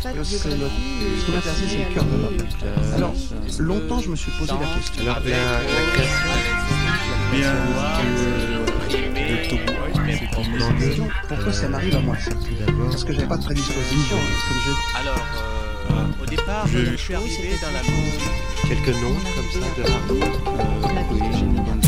C'est notre... Ce qui m'intéresse, c'est le cœur de l'homme. Alors, longtemps, je me suis posé la question. Alors, la, la création La Pourquoi ça m'arrive à moi ça Parce que j'avais pas de prédisposition, comme je... Alors, euh, au départ, Je- suis arrivé dans la musique. quelques noms comme ça de hard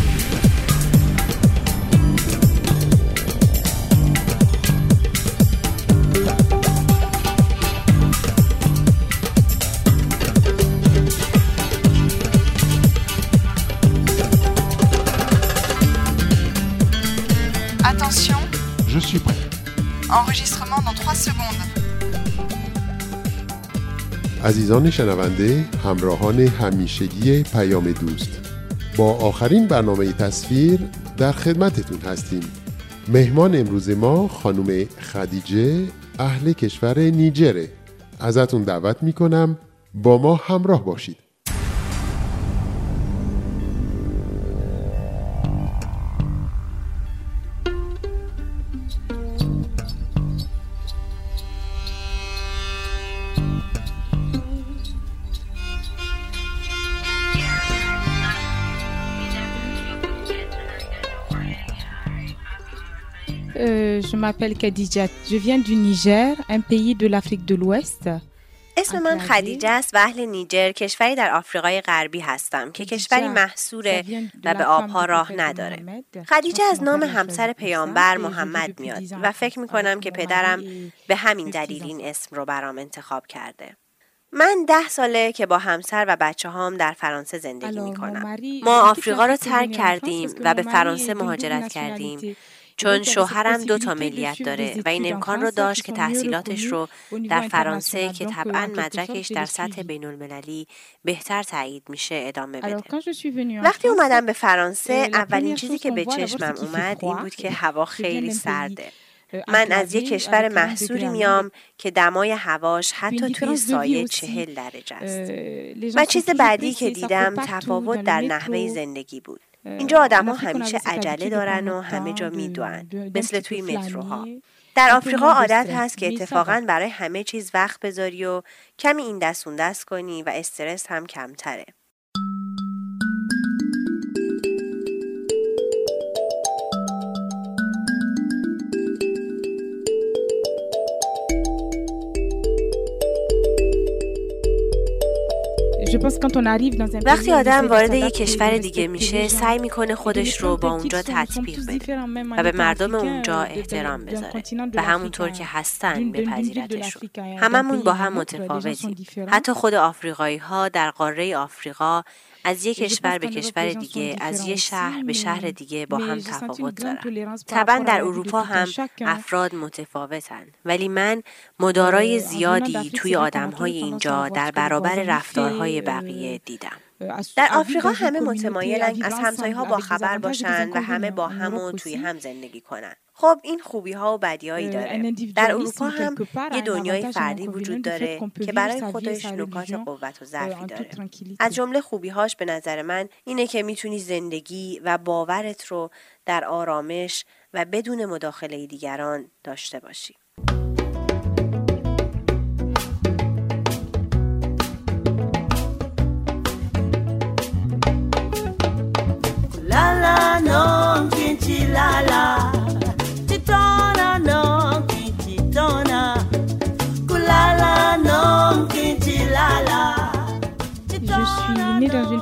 عزیزان شنونده همراهان همیشگی پیام دوست. با آخرین برنامه تصویر در خدمتتون هستیم. مهمان امروز ما خانم خدیجه اهل کشور نیجره. ازتون دعوت می‌کنم با ما همراه باشید. Je m'appelle Khadija. Je viens du Niger, un pays de l'Afrique de l'Ouest. اسم من خدیجه است و اهل نیجر کشوری در آفریقای غربی هستم که کشوری محصوره و به آبها راه نداره. خدیجه از نام همسر پیامبر محمد میاد و فکر می کنم که پدرم به همین دلیل این اسم رو برام انتخاب کرده. من ده ساله که با همسر و بچه هام در فرانسه زندگی می کنم. ما آفریقا رو ترک کردیم و به فرانسه مهاجرت کردیم چون شوهرم دو تا ملیت داره و این امکان رو داشت که تحصیلاتش رو در فرانسه که طبعا مدرکش در سطح بین المللی بهتر تایید میشه ادامه بده. وقتی اومدم به فرانسه اولین چیزی که به چشمم اومد این بود که هوا خیلی سرده. من از یک کشور محصوری میام که دمای هواش حتی توی سایه چهل درجه است. و چیز بعدی که دیدم تفاوت در نحوه زندگی بود. اینجا آدم ها همیشه عجله دارن و همه جا میدوئن مثل توی متروها. در آفریقا عادت هست که اتفاقا برای همه چیز وقت بذاری و کمی این دست اون دست کنی و استرس هم کمتره. وقتی آدم وارد یک کشور دیگه میشه سعی می‌کنه خودش رو با اونجا تطبیق بده. و به مردم اونجا احترام بذاره. و همونطور که هستن بپذیرتشون هممون با هم متفاوتیم. حتی خود آفریقایی ها در قاره آفریقا از یک کشور به کشور دیگه از یک شهر به شهر دیگه با هم تفاوت دارن. طبعا در اروپا هم افراد متفاوتن. ولی من مدارای زیادی توی آدمهای اینجا در برابر رفتارهای بقیه دیدم. در آفریقا همه متمایلن از همسایه ها با خبر باشن و همه با هم و توی هم زندگی کنن. خب این خوبی ها و بدی هایی داره. در اروپا هم یه دنیای فردی وجود داره که برای خودش نکات قوت و ضعفی داره. از جمله خوبی هاش به نظر من اینه که می‌تونی زندگی و باورت رو در آرامش و بدون مداخله دیگران داشته باشی.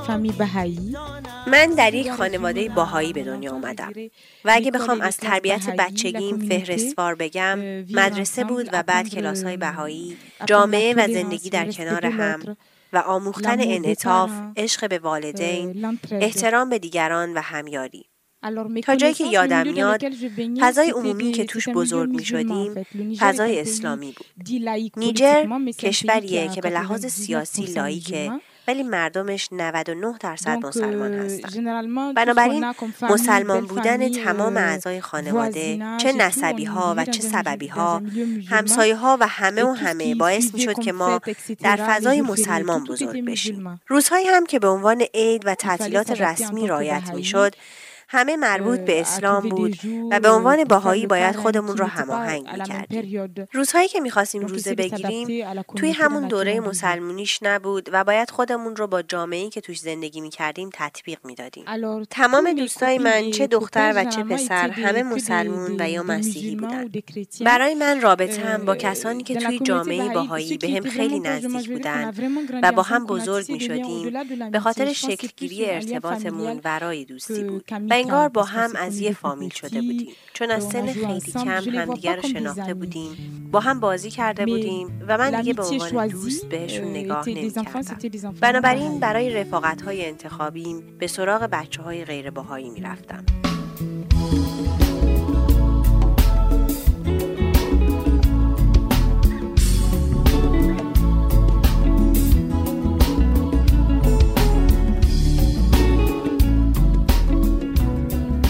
Famille bahaï. من در یک خانواده باهایی به دنیا آمدم و اگه بخوام از تربیت بچگیم فهرستوار بگم مدرسه بود و بعد کلاس های بهایی جامعه و زندگی در کنار هم و آموختن انعطاف عشق به والدین احترام به دیگران و همیاری. تا جایی که یادم میاد فضای عمومی که توش بزرگ می شدیم فضای اسلامی بود. نیجر کشوریه که به لحاظ سیاسی لایکه ولی مردمش 99 درصد مسلمان هستن. بنابراین مسلمان بودن تمام اعضای خانواده چه نسبی ها و چه سببی ها همسایه ها و همه و همه باعث می شد که ما در فضای مسلمان بزرگ بشیم. روزهایی هم که به عنوان عید و تعطیلات رسمی رایت می شد همه مربوط به اسلام بود و به عنوان باهایی باید خودمون رو هماهنگ می‌کردیم. روزهایی که می‌خواستیم روزه بگیریم توی همون دوره مسلمونیش نبود و باید خودمون رو با جامعه‌ای که توش زندگی می‌کردیم تطبیق می‌دادیم. تمام دوستای من چه دختر و چه پسر همه مسلمون و یا مسیحی بودن. برای من رابطه هم با کسانی که توی جامعه باهایی به هم خیلی نزدیک بودن و با هم بزرگ می شدیم به خاطر شکلگیری ارتباطمون ورای دوستی بود. و انگار با هم از یه فامیل شده بودیم. چون از سن خیلی کم همدیگر رو شناخته بودیم. با هم بازی کرده بودیم و من دیگه به عنوان دوست بهشون نگاه نمی کردم بنابراین برای رفاقت های انتخابیم به سراغ بچه های غیر باهایی می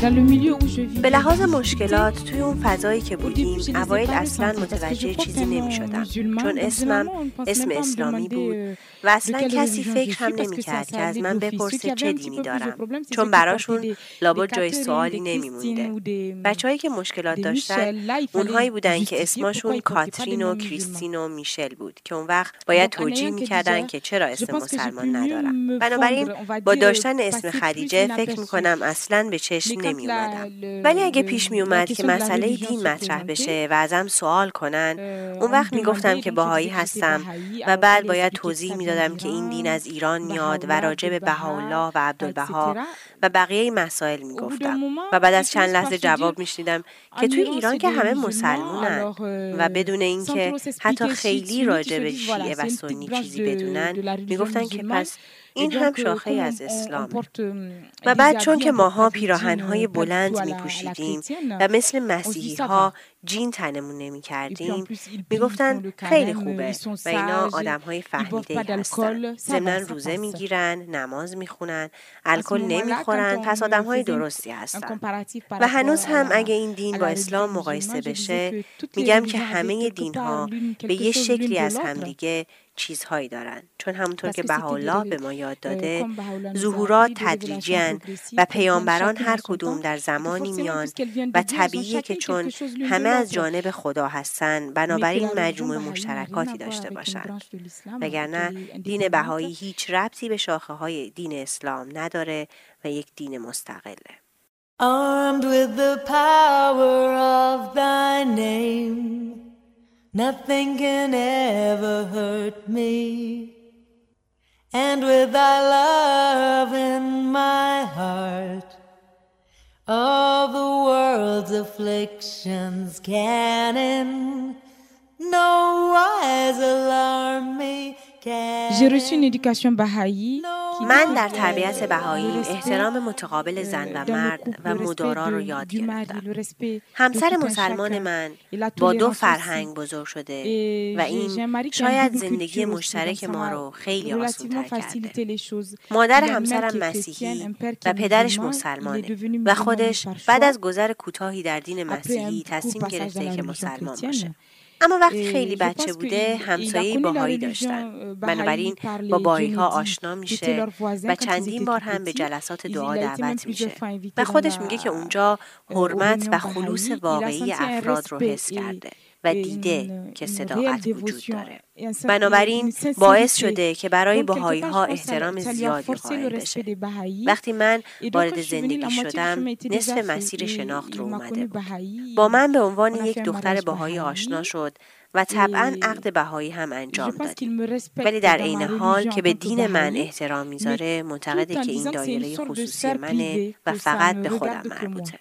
به لحاظ مشکلات توی اون فضایی که بودیم اوایل اصلا متوجه چیزی نمی شدم چون اسمم اسم اسلامی بود و اصلا کسی فکر هم نمی کرد که از من بپرسه چه دینی دارم؟ چون براشون لابد جای سوالی نمی مونده بچههایی که مشکلات داشتن اونهایی بودن که اسمشون کاترین و کریستین و میشل بود که اون وقت باید توجیه می‌کردن که چرا اسم مسلمان ندارم. بنابراین با داشتن اسم خدیجه فکر می‌کنم اصلا به چشم نمی اومدم ولی اگه پیش می اومد که مسئله دین مطرح بشه و ازم سوال کنن اون وقت می‌گفتم که باهایی هستم و بعد باید توضیح می‌دادم که این دین از ایران میاد و راجع به بهاءالله و عبدالبها و بقیه مسائل می‌گفتم. و بعد از چند لحظه جواب میشنیدم که توی ایران که همه مسلمونن و بدون اینکه حتی خیلی راجع به شیعه و سنی چیزی بدونن می‌گفتن که پس این هم شاخه از اسلام. و بعد چون که ماها پیراهنهای بلند می پوشیدیم و مثل مسیحی ها جین تنمون نمی کردیم می گفتن خیلی خوبه و اینا آدم های فهمیده هستن. ضمنا روزه می گیرن نماز می خونن الکل نمی خورن پس آدم های درستی هستن. و هنوز هم اگه این دین با اسلام مقایسه بشه میگم که همه دین ها به یه شکلی از همدیگه چیزهایی دارن. چون همونطور که بهاءالله به ما یاد داده ظهورات تدریجیان و پیامبران هر کدوم در زمانی میان و طبیعیه که چون همه از جانب خدا هستن بنابراین مجموع مشترکاتی داشته باشند وگرنه دین بهایی هیچ ربطی به شاخه های دین اسلام نداره و یک دین مستقله. Armed with the power of thy name Nothing can ever hurt me. And with thy love in my heart, all the world's afflictions can in no wise alarm me. J'ai reçu une éducation baha'i من در تربیت بهایی احترام متقابل زن و مرد و مدارا رو یاد گرفتم. همسر مسلمان من با دو فرهنگ بزرگ شده و این شاید زندگی مشترک ما رو خیلی آسان‌تر کرده. مادر همسرم مسیحی و پدرش مسلمانه و خودش بعد از گذر کوتاهی در دین مسیحی تصمیم گرفته که مسلمان باشه. اما وقتی خیلی بچه بوده همسایه باهایی داشتن. بنابراین با باهایی ها آشنا میشه و چندین بار هم به جلسات دعا دعوت میشه. و خودش میگه که اونجا حرمت و خلوص واقعی افراد رو حس کرده. و دیده که صداقت وجود داره. بنابراین باعث شده که برای باهایی ها احترام زیادی قائل بشه. وقتی من وارد زندگی شدم نصف مسیر شناخت رو اومده با من به عنوان یک دختر باهایی آشنا شد و طبعا عقد بهایی هم انجام داد ولی در عین حال که به دین من احترام می‌ذاره معتقده که این دایره خصوصی منه و فقط به خودم مربوطه.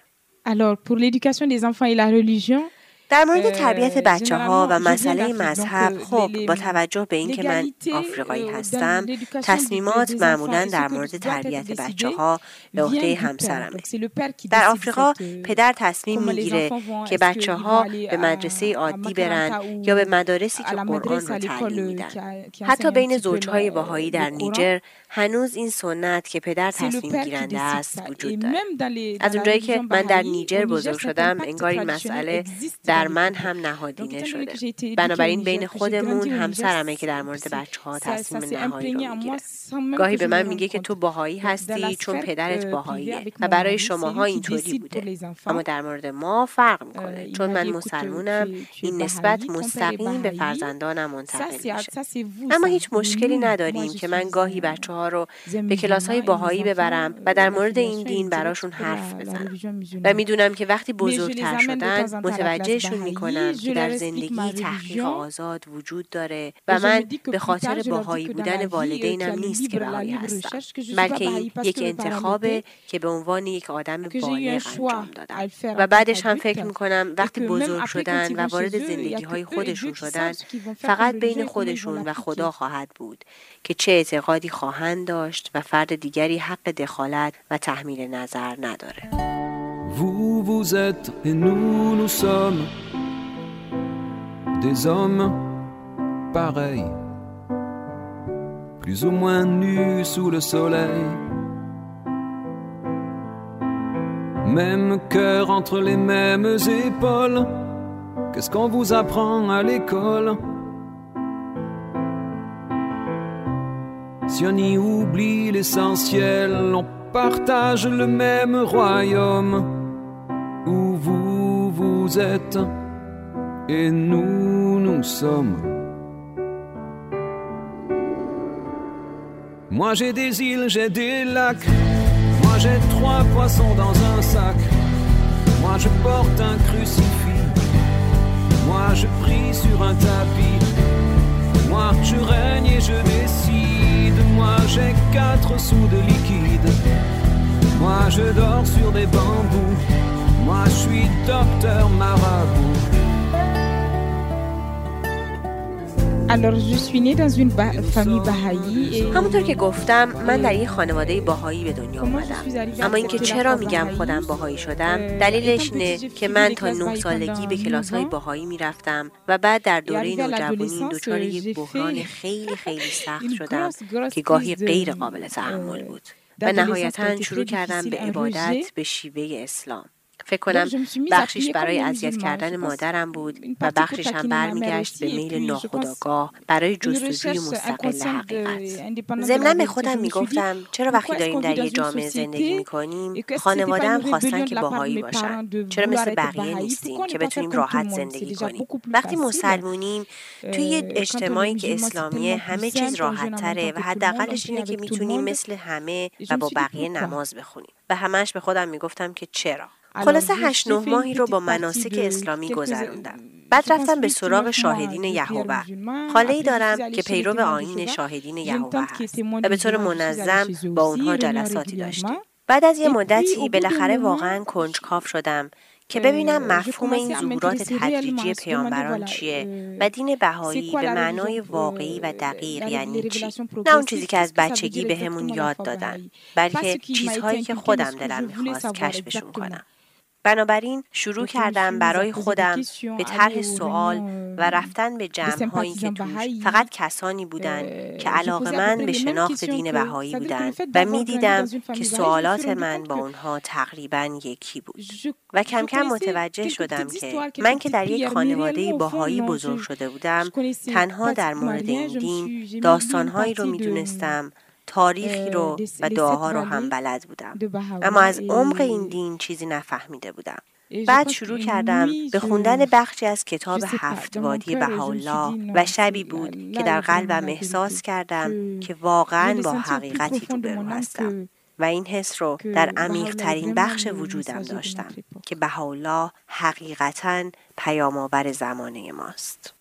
Alors, pour l'éducation des enfants et la religion, در مورد تربیت بچه ها و مسئله مذهب خب با توجه به اینکه من آفریقایی هستم تصمیمات معمولا در مورد تربیت بچه ها به عهده همسرم در آفریقا پدر تصمیم می‌گیره که بچه ها به مدرسه عادی برن یا به مدارسی که قرآن رو تعلیم میدن. حتی بین زوجهای باهایی در نیجر هنوز این سنت که پدر تصمیم گیرنده است وجود داره. از اونجایی که من در نیجر بزرگ شدم انگار این مسئله در در من هم نهادینه شده. بنابراین بین خودمون همسرمه که در مورد بچه ها تصمیم نهایی رو می‌گیره. گاهی به من میگه که تو باهایی هستی چون پدرت باهاییه و برای شماها اینطوری بوده. اما در مورد ما فرق می‌کنه. چون من مسلمونم این نسبت مستقیم به فرزندانم منتقل میشه. اما هیچ مشکلی نداریم که من گاهی بچه ها رو به کلاس های باهایی ببرم و در مورد این دین براشون حرف بزنم. و می‌دونم که وقتی بزرگتر شدن متوجهشون می‌کنم که در زندگی تحقیق آزاد وجود داره و من به خاطر باهایی بودن والدینم نیست که بهایی هستم. بلکه این یک انتخابه که به عنوان یک آدم بالغ انجام دادم. و بعدش هم فکر می‌کنم وقتی بزرگ شدن و وارد زندگی های خودشون شدن فقط بین خودشون و خدا خواهد بود که چه اعتقادی خواهند داشت و فرد دیگری حق دخالت و تحمیل نظر نداره. Vous, êtes et nous, nous sommes des hommes pareils, plus ou moins nus sous le soleil. Même cœur entre les mêmes épaules, qu'est-ce qu'on vous apprend à l'école? Si on y oublie l'essentiel, on partage le même royaume vous, vous êtes et nous, nous sommes. Moi j'ai des îles, j'ai des lacs, moi j'ai trois poissons dans un sac, moi je porte un crucifix, moi je prie sur un tapis, moi je règne et je décide, moi j'ai quatre sous de liquide, moi je dors sur des bambous. Moi je suis docteur marabout. Alors, je suis née dans une ba famille Baha'i همونطور که گفتم من در یک خانواده باهایی به دنیا آمدم اما اینکه چرا میگم خودم باهایی شدم دلیلش اینه که من تا نه سالگی به کلاس های باهایی می‌رفتم و بعد در دوره نوجوانی دچار یک بحران خیلی خیلی سخت شدم که گاهی غیر قابل تحمل بود. و نهایتا شروع کردم به عبادت به شیوه اسلام. فکر کنم بخشیش برای اذیت کردن مادرم بود و بخشیش هم برمیگشت به میل ناخداگاه برای جستجوی مستقل حقیقت. ضمنا به خودم می‌گفتم چرا وقتی داریم در یه جامعه زندگی می‌کنیم خانواده هم خواستن که باهایی باشن. چرا مثل بقیه نیستیم که بتونیم راحت زندگی کنیم؟ وقتی مسلمونیم توی یه اجتماعی که اسلامیه همه چیز راحت تره و حداقلش اینه که می‌تونیم مثل همه و با بقیه نماز بخونیم و همش به خودم می‌گفتم که چرا خلاصه هشت نه ماهی رو با مناسک اسلامی گذروندم. بعد رفتم به سراغ شاهدین یهوه. خاله ای دارم که پیرو آین شاهدین یهوه هست. و به طور منظم با اونها جلساتی داشتیم. بعد از یه مدتی بالاخره واقعا کنجکاو شدم که ببینم مفهوم این ظهورات تدریجی پیامبران چیه و دین بهایی به معنای واقعی و دقیق یعنی چی؟ نه اون چیزی که از بچگی به همون یاد دادن. بلکه چیزهایی که خودم دلم می‌خواست. کشفشون کنم بنابراین شروع کردم برای خودم به طرح سوال و رفتن به جمعهایی که توش فقط کسانی بودند که علاقه من به شناخت دین بهایی بودند و می‌دیدم که سوالات من با اونها تقریبا یکی بود. و کم کم متوجه شدم که من که در یک خانواده باهایی بزرگ شده بودم تنها در مورد این دین داستانهایی رو می‌دونستم. تاریخی رو و دعاها رو هم بلد بودم. اما از عمق این دین چیزی نفهمیده بودم. بعد شروع کردم به خوندن بخشی از کتاب هفت وادی بهاءالله و شبی بود که در قلبم احساس کردم که واقعا با حقیقتی روبرو هستم. و این حس رو در عمیق ترین بخش وجودم داشتم که بهاءالله حقیقتا پیامآور زمانه ماست.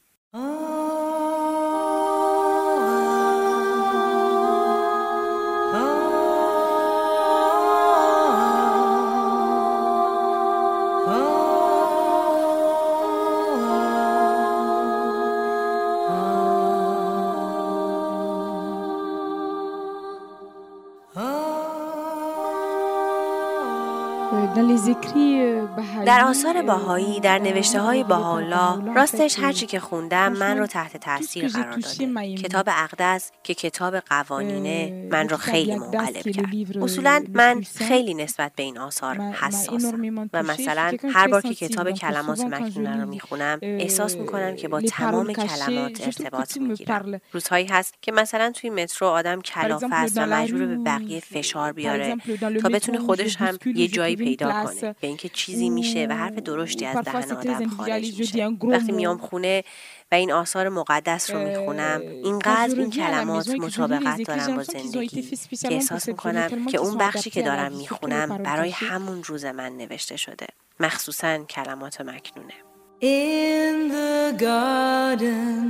در آثار باهایی در نوشته های باهالا راستش هرچی که خوندم من رو تحت تاثیر قرار داده. کتاب اقدس که کتاب قوانینه من رو خیلی منقلب کرد. اصولا من خیلی نسبت به این آثار حساسم و مثلا هر بار که کتاب کلمات مکنونه رو می‌خونم احساس می‌کنم که با تمام کلمات ارتباط می‌گیرم. روزهایی هست که مثلا توی مترو آدم کلاف است و مجبور به بقیه فشار بیاره تا بتونه خودش هم یه جایی پیدا کنه. به اینکه چیزی میشه و حرف درشتی از دهن آدم خارج میشه. وقتی میام خونه و این آثار مقدس رو می‌خونم اینقدر این کلمات مطابقت دارم با زندگی که احساس می‌کنم که اون بخشی که دارم می‌خونم برای همون روز من نوشته شده. مخصوصا کلمات مکنونه. In the garden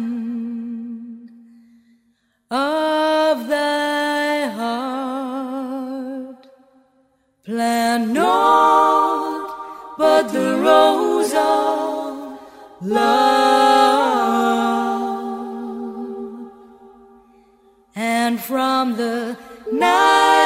of thy plant not but the rose of love. And from the nightingale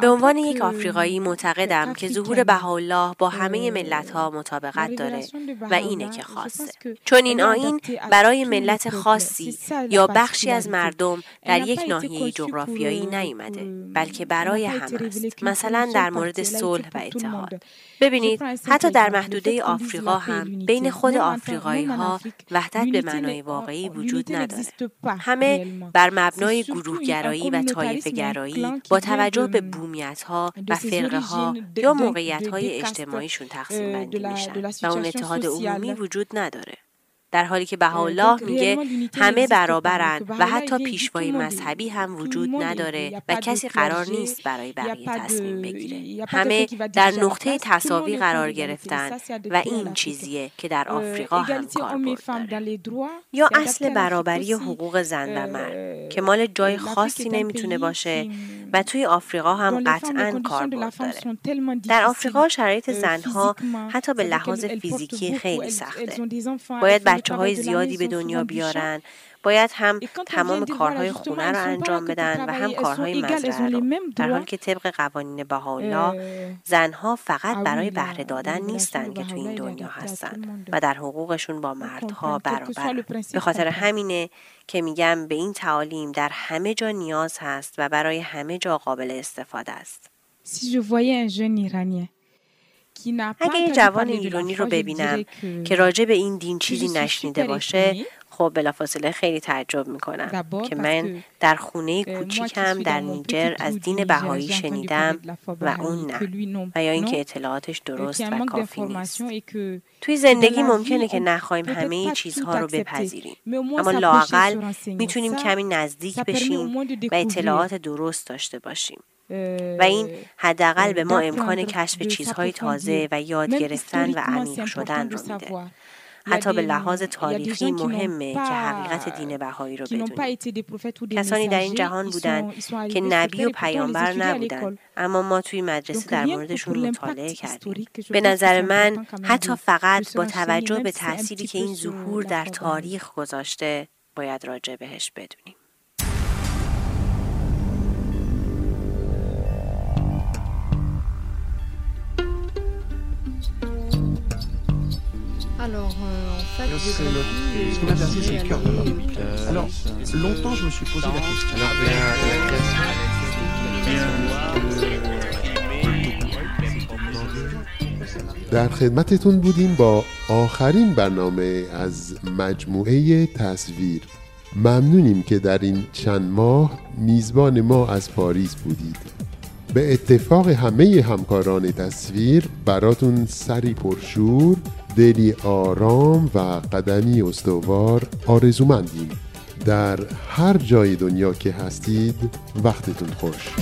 به عنوان یک آفریقایی معتقدم که ظهور بهاءالله با همه ملت ها مطابقت داره و اینه که خاصه. چون این آین برای ملت خاصی یا بخشی از مردم در یک ناحیه جغرافیایی نیامده بلکه برای همه است مثلا در مورد صلح و اتحاد. ببینید حتی در محدوده آفریقا هم بین خود آفریقایی ها وحدت به معنای واقعی وجود نداره. همه بر مبنای گروهگرایی و طایفه گرایی با توجه به بومیت ها و فرقه ها یا موقعیت های اجتماعیشون تقسیم بندی میشن و اون اتحاد عمومی وجود نداره. در حالی که بهاءالله میگه همه برابرن و حتی پیشوای مذهبی هم وجود نداره و کسی قرار نیست برای بقیه تصمیم بگیره. همه در نقطه تصاوی قرار گرفتن و این چیزیه که در آفریقا هم داره یا اصل برابری حقوق زن و مرد که مال جای خاصی نمی‌تونه باشه و توی آفریقا هم قطعا کاربرد داره. در آفریقا شرایط زنها حتی به لحاظ فیزیکی خیلی سخته باید بچه های زیادی به دنیا بیارن. باید هم تمام کارهای خونه رو انجام بدن و هم کارهای مزرعه رو. در حالی که طبق قوانین بهاءالله زنها فقط برای بهره دادن نیستن که تو این دنیا هستن و در حقوقشون با مردها برابر. به خاطر همینه که میگم به این تعالیم در همه جا نیاز هست و برای همه جا قابل استفاده است. اگه یه جوان ایرانی رو ببینم که راجع به این دین چیزی نشنیده باشه خب بلافاصله خیلی تعجب می‌کنم که من در خونه کوچیکم در نیجر از دین بهایی شنیدم و اون نه. و یا اینکه اطلاعاتش درست و کافی نیست. توی زندگی ممکنه که نخواهیم همه چیزها رو بپذیریم. اما لاقل می‌تونیم کمی نزدیک بشیم و اطلاعات درست داشته باشیم. و این حداقل به ما امکان کشف چیزهای تازه و یاد گرفتن و عمیق شدن رو میده. حتی به لحاظ تاریخی مهمه که حقیقت دین بهایی رو بدونیم. کسانی در این جهان بودند که نبی و پیامبر نبودند اما ما توی مدرسه در موردشون مطالعه کردیم. به نظر من حتی فقط با توجه به تأثیری که این ظهور در تاریخ گذاشته باید راجع بهش بدونیم. Alors, euh, en fait, c'est le... ce m'a intéressé, c'est le cœur de l'homme. Alors, longtemps, je me suis posé la question. در خدمتتون بودیم با آخرین برنامه از مجموعه تصویر ممنونیم که در این چند ماه میزبان ما از پاریس بودید به اتفاق همه همکاران تصویر براتون سری پرشور دلی آرام و قدمی استوار آرزومندیم. در هر جای دنیا که هستید وقتتون خوش.